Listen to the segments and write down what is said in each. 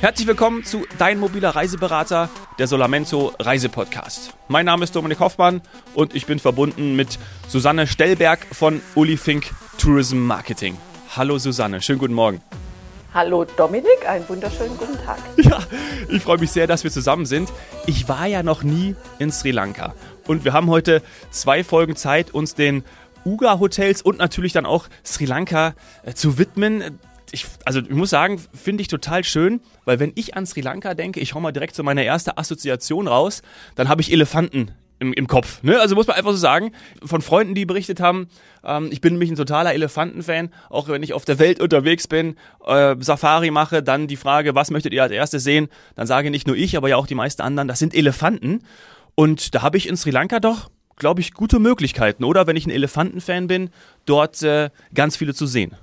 Herzlich willkommen zu Dein mobiler Reiseberater, der Solamento Reisepodcast. Mein Name ist Dominik Hoffmann und ich bin verbunden mit Susanne Stellberg von Ulifink Tourism Marketing. Hallo Susanne, schönen guten Morgen. Hallo Dominik, einen wunderschönen guten Tag. Ja, ich freue mich sehr, dass wir zusammen sind. Ich war ja noch nie in Sri Lanka und wir haben heute zwei Folgen Zeit, uns den Uga-Hotels und natürlich dann auch Sri Lanka äh, zu widmen ich, also ich muss sagen, finde ich total schön, weil wenn ich an Sri Lanka denke, ich hau mal direkt so meine erste Assoziation raus, dann habe ich Elefanten im, im Kopf. Ne? Also muss man einfach so sagen, von Freunden, die berichtet haben, ähm, ich bin nämlich ein totaler Elefantenfan, auch wenn ich auf der Welt unterwegs bin, äh, Safari mache, dann die Frage, was möchtet ihr als erstes sehen? Dann sage nicht nur ich, aber ja auch die meisten anderen, das sind Elefanten. Und da habe ich in Sri Lanka doch, glaube ich, gute Möglichkeiten, oder? Wenn ich ein Elefantenfan bin, dort äh, ganz viele zu sehen.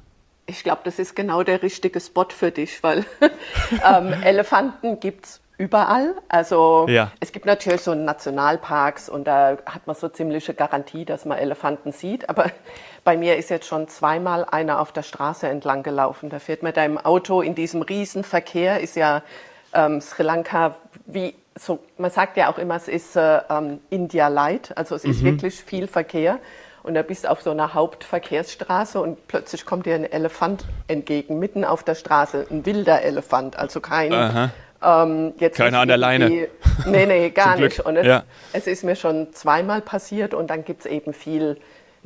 Ich glaube, das ist genau der richtige Spot für dich, weil ähm, Elefanten gibt's überall. Also ja. es gibt natürlich so Nationalparks und da hat man so ziemliche Garantie, dass man Elefanten sieht. Aber bei mir ist jetzt schon zweimal einer auf der Straße entlang gelaufen. Da fährt man da im Auto in diesem Riesenverkehr, ist ja ähm, Sri Lanka wie so, man sagt ja auch immer, es ist äh, ähm, India Light, also es ist mhm. wirklich viel Verkehr und da bist du auf so einer Hauptverkehrsstraße und plötzlich kommt dir ein Elefant entgegen, mitten auf der Straße, ein wilder Elefant, also kein... Ähm, jetzt Keiner an der Leine. Nee, nee, gar nicht. Und es, ja. es, ist mir schon zweimal passiert und dann gibt es eben viel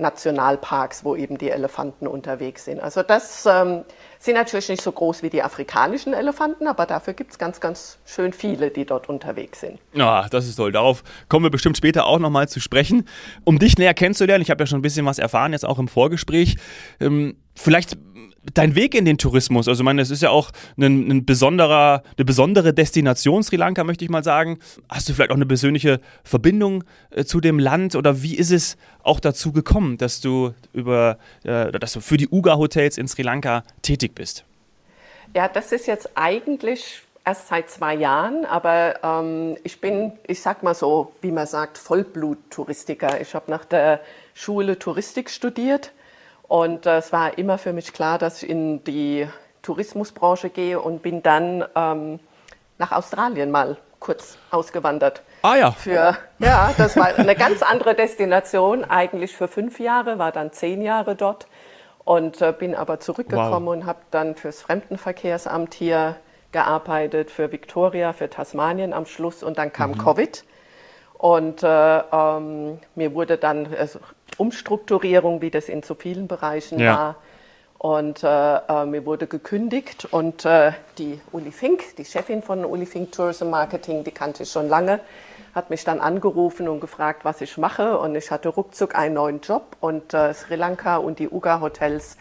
Nationalparks, wo eben die Elefanten unterwegs sind. Also das ähm, sind natürlich nicht so groß wie die afrikanischen Elefanten, aber dafür gibt es ganz, ganz schön viele, die dort unterwegs sind. Ja, das ist toll. Darauf kommen wir bestimmt später auch nochmal zu sprechen. Um dich näher kennenzulernen, ich habe ja schon ein bisschen was erfahren, jetzt auch im Vorgespräch. Ähm, vielleicht dein Weg in den Tourismus, also ich meine, es ist ja auch ein, ein, besonderer, eine besondere Destination Sri Lanka, möchte ich mal sagen. Hast du vielleicht auch eine persönliche Verbindung äh, zu dem Land oder wie ist es auch dazu gekommen, dass du über, äh, dass du für die Uga Hotels in Sri Lanka tätig bist? Ja, das ist jetzt eigentlich erst seit zwei Jahren, aber ähm, ich bin, ich sag mal so, wie man sagt, Vollblut-Touristiker. Ich habe nach der Schule Touristik studiert und es war immer für mich klar, dass ich in die Tourismusbranche gehe und bin dann ähm, nach Australien mal kurz ausgewandert. Ah ja. Für, ja, das war eine ganz andere Destination, eigentlich für fünf Jahre, war dann zehn Jahre dort und äh, bin aber zurückgekommen wow. und habe dann fürs Fremdenverkehrsamt hier gearbeitet, für Victoria, für Tasmanien am Schluss und dann kam mhm. Covid. Und äh, ähm, mir wurde dann also Umstrukturierung, wie das in so vielen Bereichen ja. war. Und äh, äh, mir wurde gekündigt und äh, die Uli Fink, die Chefin von Uli Fink Tourism Marketing, die kannte ich schon lange, hat mich dann angerufen und gefragt, was ich mache. Und ich hatte ruckzuck einen neuen Job und äh, Sri Lanka und die Uga Hotels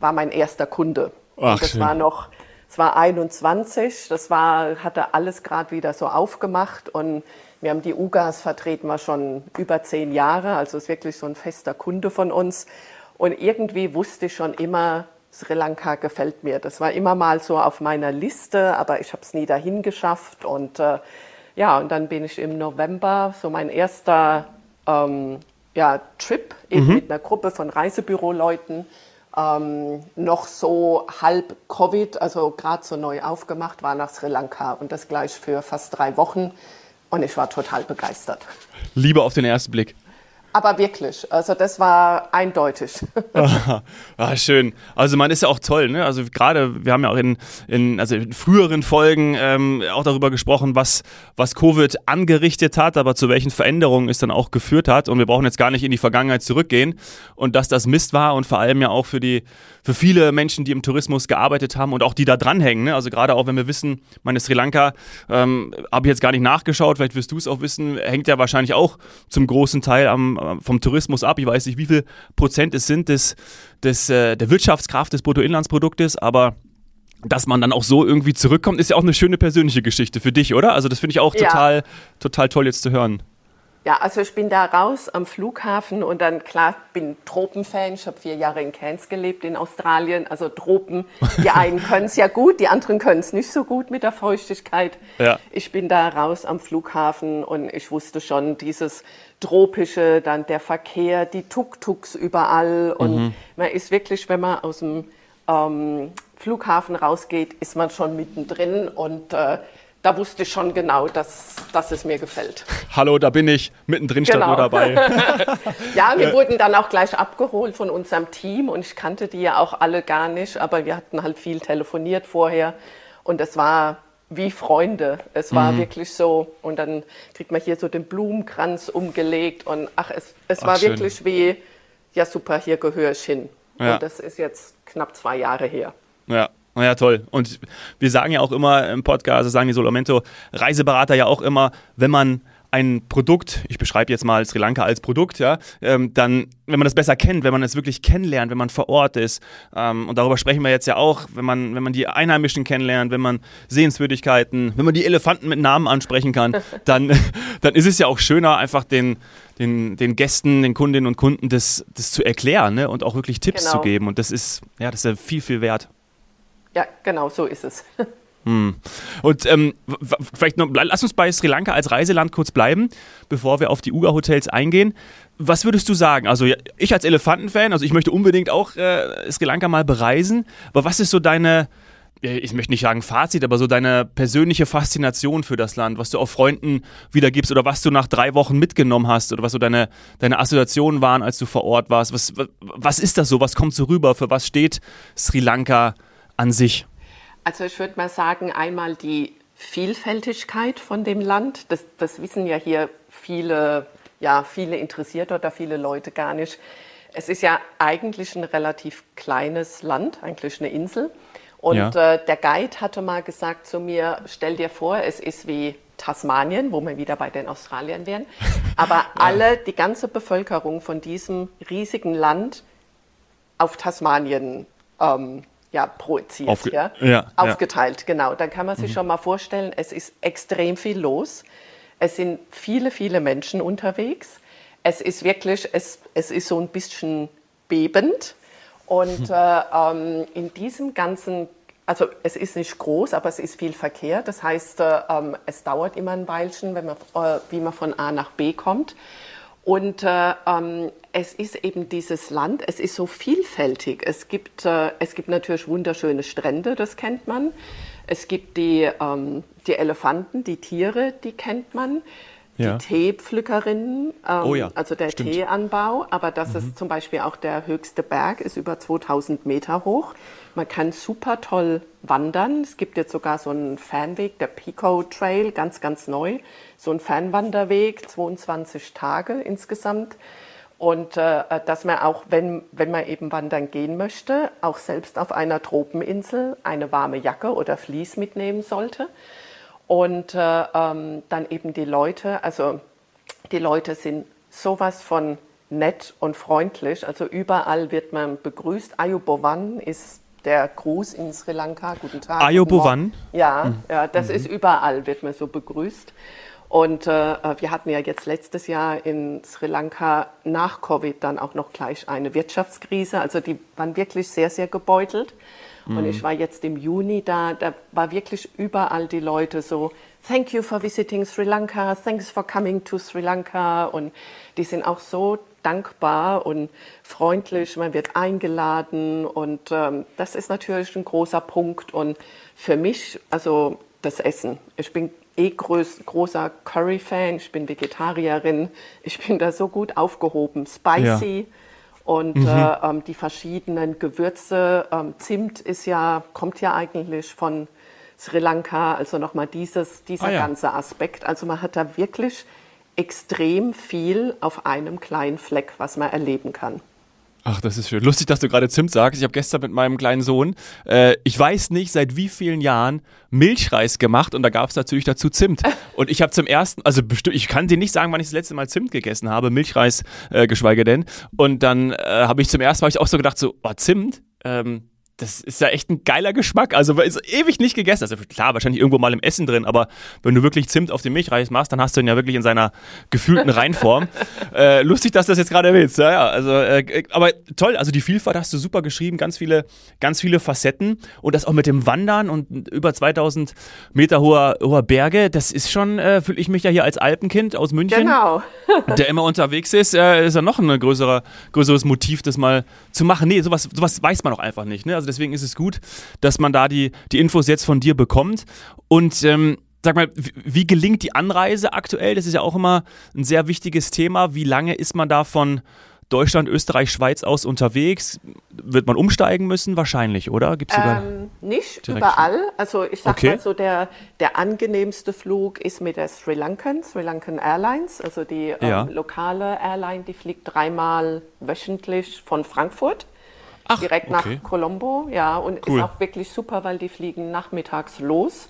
war mein erster Kunde. Ach, und das schön. war noch, es war 21, das war, hatte alles gerade wieder so aufgemacht und wir haben die UGAs vertreten wir schon über zehn Jahre, also ist wirklich so ein fester Kunde von uns. Und irgendwie wusste ich schon immer, Sri Lanka gefällt mir. Das war immer mal so auf meiner Liste, aber ich habe es nie dahin geschafft. Und äh, ja, und dann bin ich im November so mein erster ähm, ja, Trip eben mhm. mit einer Gruppe von Reisebüroleuten. Ähm, noch so halb Covid, also gerade so neu aufgemacht, war nach Sri Lanka und das gleich für fast drei Wochen. Und ich war total begeistert. Liebe auf den ersten Blick. Aber wirklich, also das war eindeutig. ah, schön. Also man ist ja auch toll, ne? Also gerade, wir haben ja auch in, in, also in früheren Folgen ähm, auch darüber gesprochen, was, was Covid angerichtet hat, aber zu welchen Veränderungen es dann auch geführt hat. Und wir brauchen jetzt gar nicht in die Vergangenheit zurückgehen und dass das Mist war und vor allem ja auch für die, für viele Menschen, die im Tourismus gearbeitet haben und auch die da dranhängen. Ne? Also gerade auch wenn wir wissen, meine Sri Lanka, ähm, habe ich jetzt gar nicht nachgeschaut, vielleicht wirst du es auch wissen, hängt ja wahrscheinlich auch zum großen Teil am vom Tourismus ab. Ich weiß nicht, wie viel Prozent es sind des, des, äh, der Wirtschaftskraft des Bruttoinlandsproduktes, aber dass man dann auch so irgendwie zurückkommt, ist ja auch eine schöne persönliche Geschichte für dich, oder? Also das finde ich auch total, ja. total toll jetzt zu hören. Ja, also ich bin da raus am Flughafen und dann, klar, bin Tropenfan. Ich habe vier Jahre in Cairns gelebt in Australien. Also Tropen, die einen können es ja gut, die anderen können es nicht so gut mit der Feuchtigkeit. Ja. Ich bin da raus am Flughafen und ich wusste schon, dieses tropische, dann der Verkehr, die Tuk-Tuks überall. Und mhm. man ist wirklich, wenn man aus dem ähm, Flughafen rausgeht, ist man schon mittendrin und äh, da wusste ich schon genau, dass, dass es mir gefällt. Hallo, da bin ich mittendrin genau. statt nur dabei. ja, wir wurden dann auch gleich abgeholt von unserem Team und ich kannte die ja auch alle gar nicht, aber wir hatten halt viel telefoniert vorher und es war wie Freunde. Es war mhm. wirklich so und dann kriegt man hier so den Blumenkranz umgelegt und ach, es, es ach, war schön. wirklich wie, ja super, hier gehöre ich hin. Ja. Und das ist jetzt knapp zwei Jahre her. Ja, ja, toll. Und wir sagen ja auch immer im Podcast, sagen die Solamento Reiseberater ja auch immer, wenn man ein Produkt, ich beschreibe jetzt mal Sri Lanka als Produkt, ja, ähm, dann, wenn man das besser kennt, wenn man es wirklich kennenlernt, wenn man vor Ort ist, ähm, und darüber sprechen wir jetzt ja auch, wenn man, wenn man die Einheimischen kennenlernt, wenn man Sehenswürdigkeiten, wenn man die Elefanten mit Namen ansprechen kann, dann, dann ist es ja auch schöner, einfach den, den, den Gästen, den Kundinnen und Kunden das, das zu erklären ne? und auch wirklich Tipps genau. zu geben. Und das ist, ja, das ist ja viel, viel wert. Ja, genau, so ist es. Hm. Und ähm, vielleicht noch, lass uns bei Sri Lanka als Reiseland kurz bleiben, bevor wir auf die Uga-Hotels eingehen. Was würdest du sagen? Also ich als Elefantenfan, also ich möchte unbedingt auch äh, Sri Lanka mal bereisen, aber was ist so deine, ich möchte nicht sagen Fazit, aber so deine persönliche Faszination für das Land, was du auch Freunden wiedergibst oder was du nach drei Wochen mitgenommen hast oder was so deine, deine Assoziationen waren, als du vor Ort warst. Was, was, was ist das so? Was kommt so rüber? Für was steht Sri Lanka an sich? Also ich würde mal sagen, einmal die Vielfältigkeit von dem Land. Das, das wissen ja hier viele, ja, viele Interessierte oder viele Leute gar nicht. Es ist ja eigentlich ein relativ kleines Land, eigentlich eine Insel. Und ja. äh, der Guide hatte mal gesagt zu mir, stell dir vor, es ist wie Tasmanien, wo wir wieder bei den Australiern wären. Aber ja. alle, die ganze Bevölkerung von diesem riesigen Land auf Tasmanien ähm, ja, projiziert, Aufge ja? ja? aufgeteilt, ja. genau. Dann kann man sich mhm. schon mal vorstellen, es ist extrem viel los. Es sind viele, viele Menschen unterwegs. Es ist wirklich, es, es ist so ein bisschen bebend. Und mhm. äh, ähm, in diesem ganzen, also es ist nicht groß, aber es ist viel Verkehr. Das heißt, äh, ähm, es dauert immer ein Weilchen, wenn man, äh, wie man von A nach B kommt. Und äh, ähm, es ist eben dieses Land, es ist so vielfältig. Es gibt, äh, es gibt natürlich wunderschöne Strände, das kennt man. Es gibt die, ähm, die Elefanten, die Tiere, die kennt man. Ja. Die Teepflückerinnen, ähm, oh ja, also der stimmt. Teeanbau, aber das mhm. ist zum Beispiel auch der höchste Berg, ist über 2000 Meter hoch. Man kann super toll wandern. Es gibt jetzt sogar so einen Fernweg, der Pico Trail, ganz, ganz neu. So ein Fernwanderweg, 22 Tage insgesamt. Und äh, dass man auch, wenn, wenn man eben wandern gehen möchte, auch selbst auf einer Tropeninsel eine warme Jacke oder Vlies mitnehmen sollte. Und äh, ähm, dann eben die Leute, also die Leute sind sowas von nett und freundlich. Also überall wird man begrüßt. Ayubovan ist der Gruß in Sri Lanka. Guten Tag. Ayubovan? Ja, mhm. ja, das mhm. ist überall, wird man so begrüßt. Und äh, wir hatten ja jetzt letztes Jahr in Sri Lanka nach Covid dann auch noch gleich eine Wirtschaftskrise. Also die waren wirklich sehr, sehr gebeutelt. Mhm. Und ich war jetzt im Juni da, da war wirklich überall die Leute so, thank you for visiting Sri Lanka, thanks for coming to Sri Lanka. Und die sind auch so dankbar und freundlich, man wird eingeladen und ähm, das ist natürlich ein großer Punkt. Und für mich, also das Essen. Ich bin eh groß, großer Curry-Fan, ich bin Vegetarierin, ich bin da so gut aufgehoben. Spicy. Ja und mhm. äh, ähm, die verschiedenen Gewürze. Ähm, Zimt ist ja, kommt ja eigentlich von Sri Lanka, also nochmal dieses, dieser ah, ja. ganze Aspekt. Also man hat da wirklich extrem viel auf einem kleinen Fleck, was man erleben kann. Ach, das ist schön. Lustig, dass du gerade Zimt sagst. Ich habe gestern mit meinem kleinen Sohn, äh, ich weiß nicht seit wie vielen Jahren, Milchreis gemacht und da gab es natürlich dazu Zimt. Und ich habe zum ersten, also bestimmt, ich kann dir nicht sagen, wann ich das letzte Mal Zimt gegessen habe, Milchreis äh, geschweige denn. Und dann äh, habe ich zum ersten Mal ich auch so gedacht, so, oh, Zimt, ähm, das ist ja echt ein geiler Geschmack. Also ist ewig nicht gegessen. Also klar, wahrscheinlich irgendwo mal im Essen drin, aber wenn du wirklich Zimt auf dem Milchreis machst, dann hast du ihn ja wirklich in seiner gefühlten Reinform. äh, lustig, dass du das jetzt gerade willst. Ja, ja, also, äh, aber toll, also die Vielfalt hast du super geschrieben, ganz viele, ganz viele Facetten und das auch mit dem Wandern und über 2000 Meter hoher, hoher Berge, das ist schon, äh, fühle ich mich ja hier als Alpenkind aus München, genau. der immer unterwegs ist, äh, ist ja noch ein größerer, größeres Motiv, das mal zu machen. Nee, sowas, sowas weiß man auch einfach nicht. Ne? Also deswegen ist es gut, dass man da die, die Infos jetzt von dir bekommt. Und ähm, sag mal, wie gelingt die Anreise aktuell? Das ist ja auch immer ein sehr wichtiges Thema. Wie lange ist man da von Deutschland, Österreich, Schweiz aus unterwegs? Wird man umsteigen müssen? Wahrscheinlich, oder? Gibt's sogar ähm, nicht überall. Also ich sag okay. mal so, der, der angenehmste Flug ist mit der Sri Lankan, Sri Lankan Airlines. Also die ähm, ja. lokale Airline, die fliegt dreimal wöchentlich von Frankfurt. Ach, direkt okay. nach Colombo, ja, und cool. ist auch wirklich super, weil die fliegen nachmittags los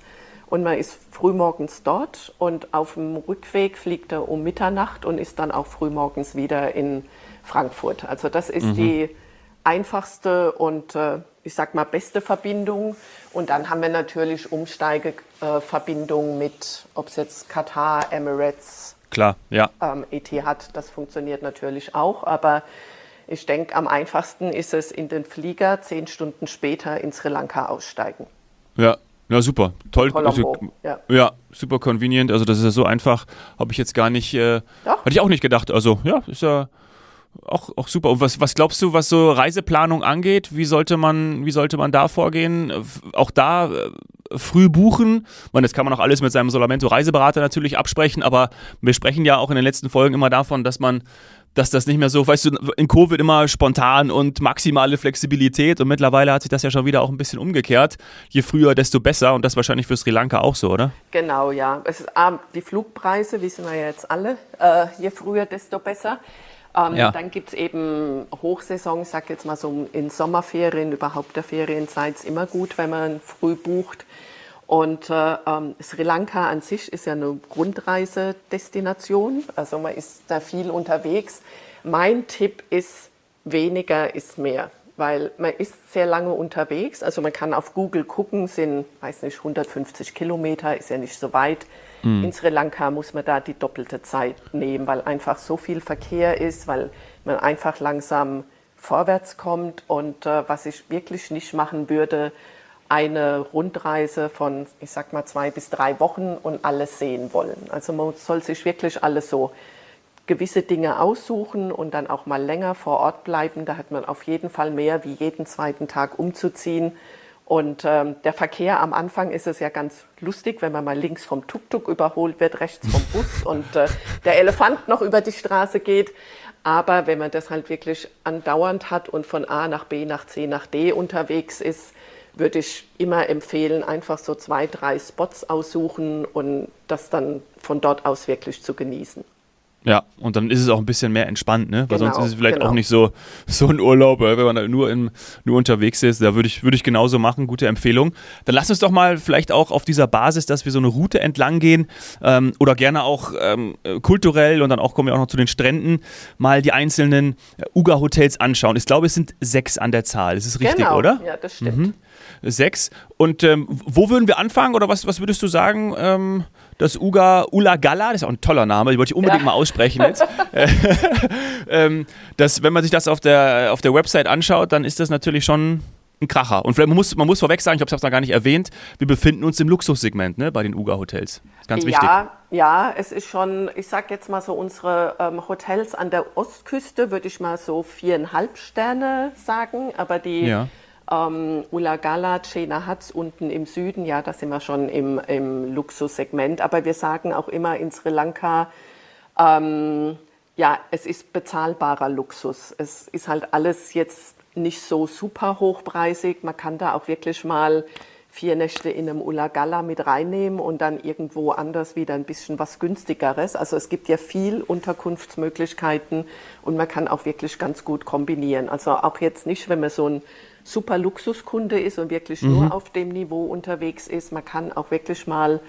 und man ist frühmorgens dort und auf dem Rückweg fliegt er um Mitternacht und ist dann auch frühmorgens wieder in Frankfurt. Also das ist mhm. die einfachste und äh, ich sag mal beste Verbindung. Und dann haben wir natürlich Umsteigeverbindungen mit, ob es jetzt Katar, Emirates, Klar, ja. Ähm, hat. Das funktioniert natürlich auch. Aber ich denke, am einfachsten ist es in den Flieger zehn Stunden später in Sri Lanka aussteigen. Ja, ja, super. Toll. Also, ja. ja. super convenient. Also das ist ja so einfach. Habe ich jetzt gar nicht, äh, hatte ich auch nicht gedacht. Also ja, ist ja auch, auch super. Und was, was glaubst du, was so Reiseplanung angeht? Wie sollte man, wie sollte man da vorgehen? Auch da äh, früh buchen. Man, das kann man auch alles mit seinem Solamento Reiseberater natürlich absprechen, aber wir sprechen ja auch in den letzten Folgen immer davon, dass man dass das nicht mehr so, weißt du, in Covid immer spontan und maximale Flexibilität und mittlerweile hat sich das ja schon wieder auch ein bisschen umgekehrt. Je früher, desto besser und das wahrscheinlich für Sri Lanka auch so, oder? Genau, ja. Es ist, ah, die Flugpreise wissen wir ja jetzt alle. Äh, je früher, desto besser. Ähm, ja. Dann gibt es eben Hochsaison, ich sag jetzt mal so in Sommerferien, überhaupt der Ferienzeit ist immer gut, wenn man früh bucht. Und äh, ähm, Sri Lanka an sich ist ja eine Grundreisedestination, also man ist da viel unterwegs. Mein Tipp ist, weniger ist mehr weil man ist sehr lange unterwegs. Also man kann auf Google gucken, sind, weiß nicht, 150 Kilometer, ist ja nicht so weit. Mhm. In Sri Lanka muss man da die doppelte Zeit nehmen, weil einfach so viel Verkehr ist, weil man einfach langsam vorwärts kommt. Und äh, was ich wirklich nicht machen würde, eine Rundreise von, ich sag mal, zwei bis drei Wochen und alles sehen wollen. Also man soll sich wirklich alles so gewisse Dinge aussuchen und dann auch mal länger vor Ort bleiben. Da hat man auf jeden Fall mehr wie jeden zweiten Tag umzuziehen. Und ähm, der Verkehr am Anfang ist es ja ganz lustig, wenn man mal links vom Tuk-Tuk überholt wird, rechts vom Bus und äh, der Elefant noch über die Straße geht. Aber wenn man das halt wirklich andauernd hat und von A nach B nach C nach D unterwegs ist, würde ich immer empfehlen, einfach so zwei, drei Spots aussuchen und das dann von dort aus wirklich zu genießen. Ja, und dann ist es auch ein bisschen mehr entspannt, ne? Weil genau, sonst ist es vielleicht genau. auch nicht so, so ein Urlaub, wenn man da nur, in, nur unterwegs ist. Da würde ich, würde ich genauso machen, gute Empfehlung. Dann lass uns doch mal vielleicht auch auf dieser Basis, dass wir so eine Route entlang gehen ähm, oder gerne auch ähm, kulturell und dann auch kommen wir auch noch zu den Stränden, mal die einzelnen äh, Uga-Hotels anschauen. Ich glaube, es sind sechs an der Zahl. Das ist richtig, genau. oder? Ja, das stimmt. Mhm. Sechs. Und ähm, wo würden wir anfangen oder was, was würdest du sagen? Das Uga Ulagala, das ist auch ein toller Name, den wollte ich unbedingt ja. mal aussprechen jetzt. ähm, das, wenn man sich das auf der, auf der Website anschaut, dann ist das natürlich schon ein Kracher. Und vielleicht, man muss, man muss vorweg sagen, ich habe es noch gar nicht erwähnt, wir befinden uns im Luxussegment ne, bei den Uga-Hotels. Ganz wichtig. Ja, ja, es ist schon, ich sage jetzt mal so, unsere ähm, Hotels an der Ostküste würde ich mal so viereinhalb Sterne sagen, aber die ja ähm, Ulagala, Chena Hatz unten im Süden, ja, da sind wir schon im, im Luxussegment. Aber wir sagen auch immer in Sri Lanka, ähm, ja, es ist bezahlbarer Luxus. Es ist halt alles jetzt nicht so super hochpreisig. Man kann da auch wirklich mal vier Nächte in einem Ulagala mit reinnehmen und dann irgendwo anders wieder ein bisschen was günstigeres. Also es gibt ja viel Unterkunftsmöglichkeiten und man kann auch wirklich ganz gut kombinieren. Also auch jetzt nicht, wenn man so ein super Luxuskunde ist und wirklich mhm. nur auf dem Niveau unterwegs ist. Man kann auch wirklich mal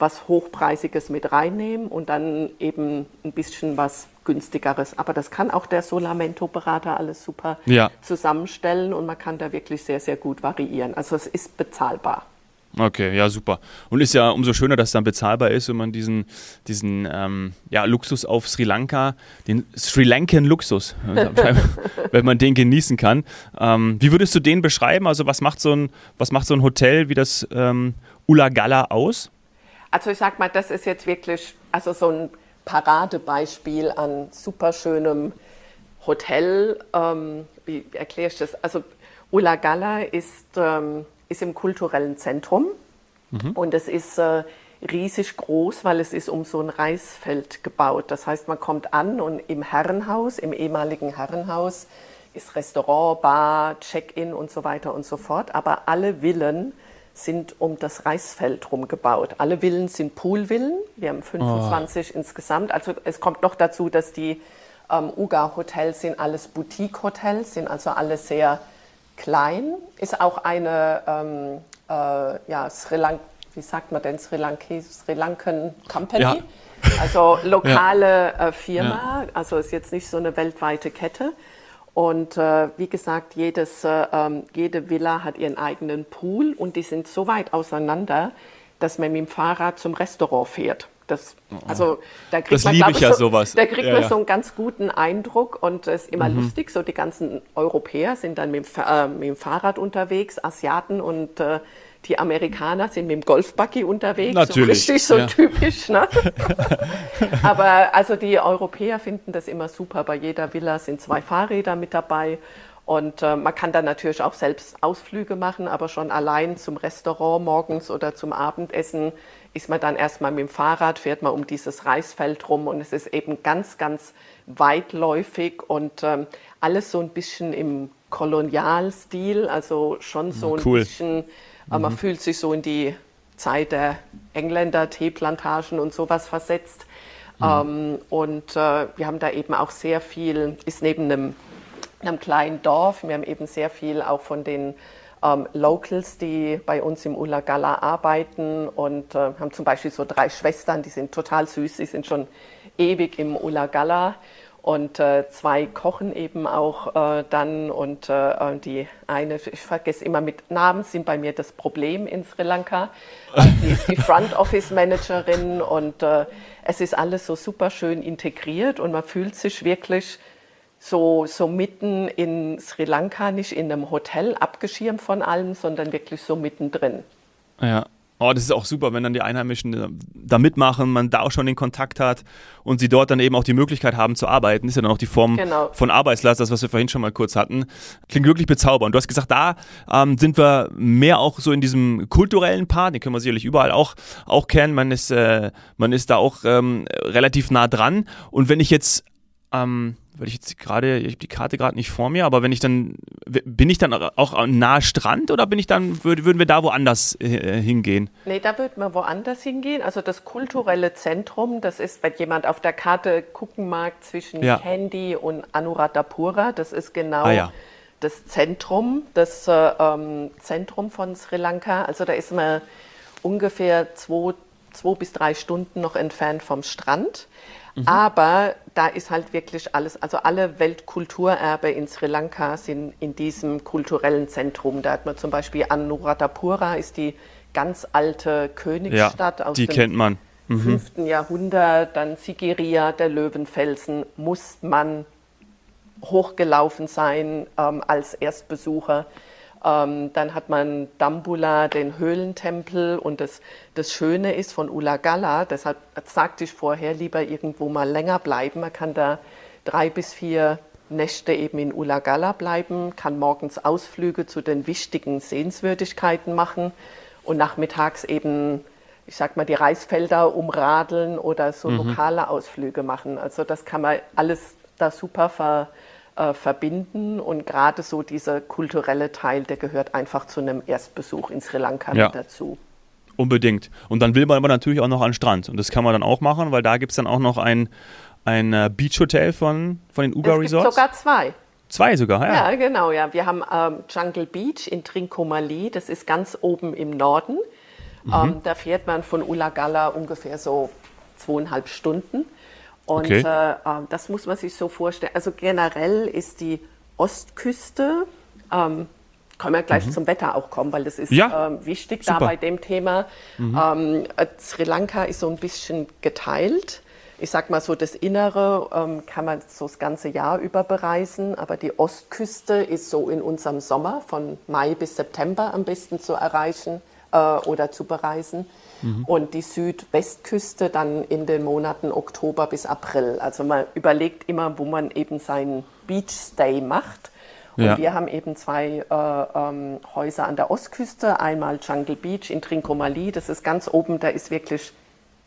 was Hochpreisiges mit reinnehmen und dann eben ein bisschen was günstigeres. Aber das kann auch der Solamento-Berater alles super ja. zusammenstellen und man kann da wirklich sehr, sehr gut variieren. Also es ist bezahlbar. Okay, ja, super. Und ist ja umso schöner, dass es dann bezahlbar ist, wenn man diesen, diesen ähm, ja, Luxus auf Sri Lanka, den Sri Lankan Luxus, wenn man den genießen kann. Ähm, wie würdest du den beschreiben? Also was macht so ein, was macht so ein Hotel wie das ähm, Ulagala aus? Also ich sag mal, das ist jetzt wirklich also so ein Paradebeispiel an superschönem Hotel. Ähm, wie erkläre ich das? Also Ulagala ist, ähm, ist im kulturellen Zentrum mhm. und es ist äh, riesig groß, weil es ist um so ein Reisfeld gebaut. Das heißt, man kommt an und im Herrenhaus, im ehemaligen Herrenhaus, ist Restaurant, Bar, Check-in und so weiter und so fort. Aber alle Villen sind um das Reisfeld rum gebaut. Alle Villen sind Poolvillen. Wir haben 25 oh. insgesamt. Also es kommt noch dazu, dass die ähm, Uga-Hotels sind alles Boutique-Hotels, sind also alle sehr klein. Ist auch eine ähm, äh, ja, Sri Lanka, wie sagt man denn, Sri, Lanka, Sri Lankan Company. Ja. Also lokale ja. äh, Firma, ja. also ist jetzt nicht so eine weltweite Kette. Und äh, wie gesagt, jedes, äh, ähm, jede Villa hat ihren eigenen Pool und die sind so weit auseinander, dass man mit dem Fahrrad zum Restaurant fährt. Das, also da kriegt das man, liebe ich ja so, sowas. Da kriegt ja, man ja. so einen ganz guten Eindruck und es ist immer mhm. lustig. So die ganzen Europäer sind dann mit dem, äh, mit dem Fahrrad unterwegs, Asiaten und äh, die Amerikaner sind mit dem Golfbuggy unterwegs. Natürlich. So richtig so ja. typisch. Ne? Aber also die Europäer finden das immer super. Bei jeder Villa sind zwei Fahrräder mit dabei. Und äh, man kann dann natürlich auch selbst Ausflüge machen, aber schon allein zum Restaurant morgens oder zum Abendessen ist man dann erstmal mit dem Fahrrad, fährt man um dieses Reisfeld rum und es ist eben ganz, ganz weitläufig und ähm, alles so ein bisschen im Kolonialstil, also schon so ein cool. bisschen aber man mhm. fühlt sich so in die Zeit der Engländer, Teeplantagen und sowas versetzt. Mhm. Ähm, und äh, wir haben da eben auch sehr viel, ist neben einem, einem kleinen Dorf, wir haben eben sehr viel auch von den ähm, Locals, die bei uns im Ulagala arbeiten und äh, haben zum Beispiel so drei Schwestern, die sind total süß, die sind schon ewig im Ulagala und äh, zwei kochen eben auch äh, dann und äh, die eine, ich vergesse immer mit Namen, sind bei mir das Problem in Sri Lanka. die ist die Front Office Managerin und äh, es ist alles so super schön integriert und man fühlt sich wirklich so, so mitten in Sri Lanka, nicht in einem Hotel abgeschirmt von allem, sondern wirklich so mittendrin. Ja, Oh, das ist auch super, wenn dann die Einheimischen äh, da mitmachen, man da auch schon den Kontakt hat und sie dort dann eben auch die Möglichkeit haben zu arbeiten. Das ist ja dann auch die Form genau. von Arbeitslast, das, was wir vorhin schon mal kurz hatten. Klingt wirklich bezaubernd. Du hast gesagt, da ähm, sind wir mehr auch so in diesem kulturellen Part, den können wir sicherlich überall auch, auch kennen. Man ist, äh, man ist da auch ähm, relativ nah dran. Und wenn ich jetzt ähm, weil ich jetzt gerade, ich habe die Karte gerade nicht vor mir, aber wenn ich dann, bin ich dann auch nahe Strand oder bin ich dann, würden wir da woanders äh, hingehen? Nee, da würden wir woanders hingehen. Also das kulturelle Zentrum, das ist, wenn jemand auf der Karte gucken mag, zwischen ja. Kandy und Anuradhapura, das ist genau ah, ja. das Zentrum, das äh, ähm, Zentrum von Sri Lanka. Also da ist man ungefähr zwei, zwei bis drei Stunden noch entfernt vom Strand. Mhm. Aber da ist halt wirklich alles, also alle Weltkulturerbe in Sri Lanka sind in diesem kulturellen Zentrum. Da hat man zum Beispiel Anuradhapura, ist die ganz alte Königsstadt ja, aus die dem kennt man. Mhm. 5. Jahrhundert. Dann Sigiriya, der Löwenfelsen, muss man hochgelaufen sein ähm, als Erstbesucher. Ähm, dann hat man Dambula, den Höhlentempel. Und das, das Schöne ist von Ulagala, deshalb sagte ich vorher, lieber irgendwo mal länger bleiben. Man kann da drei bis vier Nächte eben in Ulagala bleiben, kann morgens Ausflüge zu den wichtigen Sehenswürdigkeiten machen und nachmittags eben, ich sag mal, die Reisfelder umradeln oder so mhm. lokale Ausflüge machen. Also das kann man alles da super ver, äh, verbinden. Und gerade so dieser kulturelle Teil, der gehört einfach zu einem Erstbesuch in Sri Lanka ja. mit dazu. Unbedingt. Und dann will man aber natürlich auch noch an den Strand. Und das kann man dann auch machen, weil da gibt es dann auch noch ein, ein äh, Beach-Hotel von, von den Uga Resorts. Es sogar zwei. Zwei sogar, ja. Ja, genau, ja. Wir haben ähm, Jungle Beach in Trincomalee, das ist ganz oben im Norden. Mhm. Ähm, da fährt man von Ulagala ungefähr so zweieinhalb Stunden. Und okay. äh, ähm, das muss man sich so vorstellen. Also generell ist die Ostküste, ähm, können wir gleich mhm. zum Wetter auch kommen, weil das ist ja. ähm, wichtig Super. da bei dem Thema. Mhm. Ähm, äh, Sri Lanka ist so ein bisschen geteilt. Ich sag mal so, das Innere ähm, kann man so das ganze Jahr über bereisen, aber die Ostküste ist so in unserem Sommer von Mai bis September am besten zu erreichen äh, oder zu bereisen mhm. und die Südwestküste dann in den Monaten Oktober bis April. Also man überlegt immer, wo man eben seinen Beachstay macht. Und ja. wir haben eben zwei äh, ähm, Häuser an der Ostküste. Einmal Jungle Beach in Trincomalee. Das ist ganz oben, da ist wirklich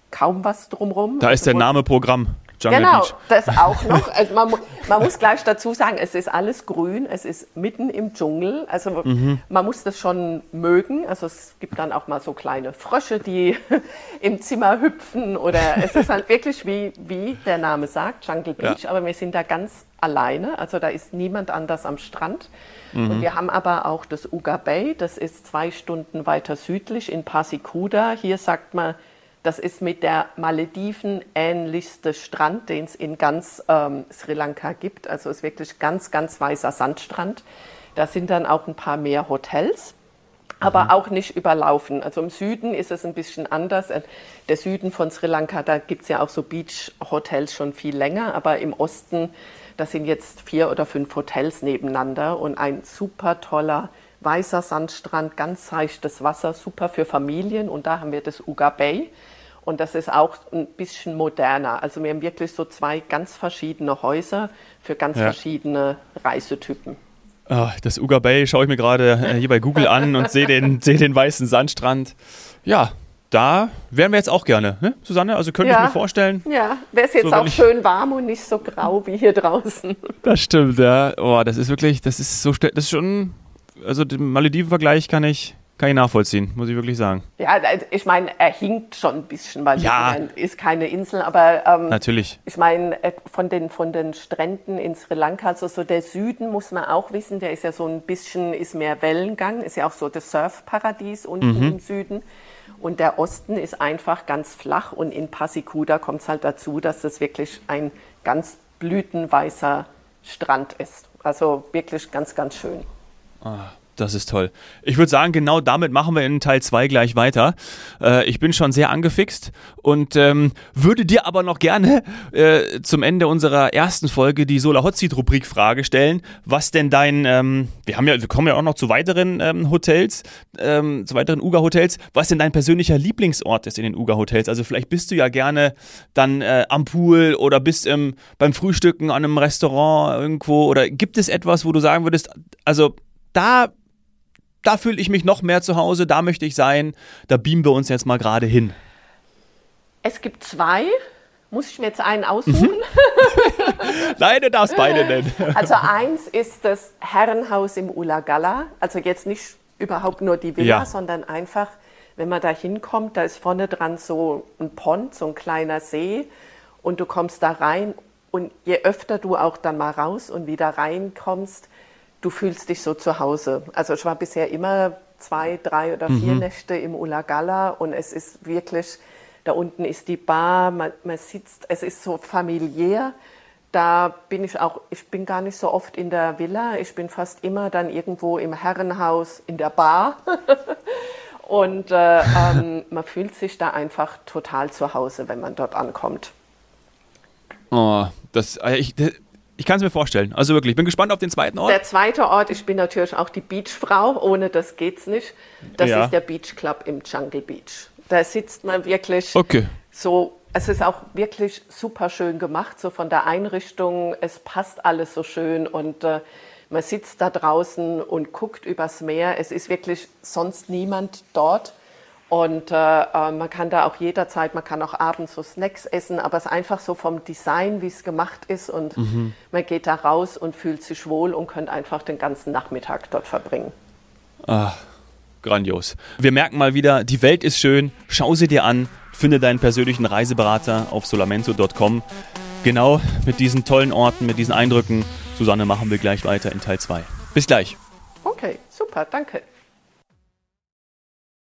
kaum was drumherum. Da ist der Name Programm. Jungle genau, Beach. das auch noch. Also man, man, muss gleich dazu sagen, es ist alles grün, es ist mitten im Dschungel. Also mhm. man muss das schon mögen. Also es gibt dann auch mal so kleine Frösche, die im Zimmer hüpfen oder es ist halt wirklich wie, wie der Name sagt, Jungle Beach. Ja. Aber wir sind da ganz alleine, also da ist niemand anders am Strand. Mhm. Und wir haben aber auch das Uga Bay, das ist zwei Stunden weiter südlich in Pasikuda. Hier sagt man das ist mit der Malediven ähnlichste Strand, den es in ganz ähm, Sri Lanka gibt. Also ist wirklich ganz, ganz weißer Sandstrand. Da sind dann auch ein paar mehr Hotels, aber mhm. auch nicht überlaufen. Also im Süden ist es ein bisschen anders. Äh, der Süden von Sri Lanka, da gibt es ja auch so Beach-Hotels schon viel länger, aber im Osten, da sind jetzt vier oder fünf Hotels nebeneinander und ein super toller weißer Sandstrand, ganz seichtes Wasser, super für Familien. Und da haben wir das Uga Bay. Und das ist auch ein bisschen moderner. Also wir haben wirklich so zwei ganz verschiedene Häuser für ganz ja. verschiedene Reisetypen. Oh, das Uga Bay schaue ich mir gerade äh, hier bei Google an und sehe den, seh den weißen Sandstrand. Ja, da wären wir jetzt auch gerne, ne, Susanne? Also könnte ja. ich mir vorstellen. Ja, wäre es jetzt so, auch schön warm und nicht so grau wie hier draußen. Das stimmt, ja. Oh, das ist wirklich, das ist so, das ist schon, also den Malediven-Vergleich kann ich, kann ich nachvollziehen, muss ich wirklich sagen. Ja, ich meine, er hinkt schon ein bisschen, weil ja. ist keine Insel, aber ähm, natürlich. Ich meine, äh, von den, von den Stränden in Sri Lanka, also so der Süden muss man auch wissen, der ist ja so ein bisschen, ist mehr Wellengang, ist ja auch so das Surfparadies unten mhm. im Süden. Und der Osten ist einfach ganz flach und in Pasikuda kommt es halt dazu, dass das wirklich ein ganz blütenweißer Strand ist. Also wirklich ganz, ganz schön. Ah. Das ist toll. Ich würde sagen, genau damit machen wir in Teil 2 gleich weiter. Äh, ich bin schon sehr angefixt und ähm, würde dir aber noch gerne äh, zum Ende unserer ersten Folge die Solar Hot Seat Rubrik Frage stellen, was denn dein, ähm, wir haben ja, wir kommen ja auch noch zu weiteren ähm, Hotels, ähm, zu weiteren Uga Hotels, was denn dein persönlicher Lieblingsort ist in den Uga Hotels. Also vielleicht bist du ja gerne dann äh, am Pool oder bist im, beim Frühstücken an einem Restaurant irgendwo oder gibt es etwas, wo du sagen würdest, also da da fühle ich mich noch mehr zu Hause, da möchte ich sein, da beamen wir uns jetzt mal gerade hin. Es gibt zwei. Muss ich mir jetzt einen aussuchen? Mhm. Nein, du darfst beide nennen. Also eins ist das Herrenhaus im Ulagala. Also jetzt nicht überhaupt nur die Villa, ja. sondern einfach, wenn man da hinkommt, da ist vorne dran so ein Pond, so ein kleiner See. Und du kommst da rein und je öfter du auch dann mal raus und wieder reinkommst, du fühlst dich so zu Hause. Also ich war bisher immer zwei, drei oder vier mhm. Nächte im Ulagala und es ist wirklich, da unten ist die Bar, man, man sitzt, es ist so familiär. Da bin ich auch, ich bin gar nicht so oft in der Villa, ich bin fast immer dann irgendwo im Herrenhaus in der Bar. und äh, ähm, man fühlt sich da einfach total zu Hause, wenn man dort ankommt. Oh, das, äh, ich, ich kann es mir vorstellen. Also wirklich, ich bin gespannt auf den zweiten Ort. Der zweite Ort, ich bin natürlich auch die Beachfrau, ohne das geht's nicht. Das ja. ist der Beach Club im Jungle Beach. Da sitzt man wirklich okay. so, es ist auch wirklich super schön gemacht, so von der Einrichtung, es passt alles so schön und äh, man sitzt da draußen und guckt übers Meer. Es ist wirklich sonst niemand dort. Und äh, äh, man kann da auch jederzeit, man kann auch abends so Snacks essen, aber es ist einfach so vom Design, wie es gemacht ist. Und mhm. man geht da raus und fühlt sich wohl und könnte einfach den ganzen Nachmittag dort verbringen. Ah, grandios. Wir merken mal wieder, die Welt ist schön. Schau sie dir an. Finde deinen persönlichen Reiseberater auf solamento.com. Genau mit diesen tollen Orten, mit diesen Eindrücken. Susanne, machen wir gleich weiter in Teil 2. Bis gleich. Okay, super, danke.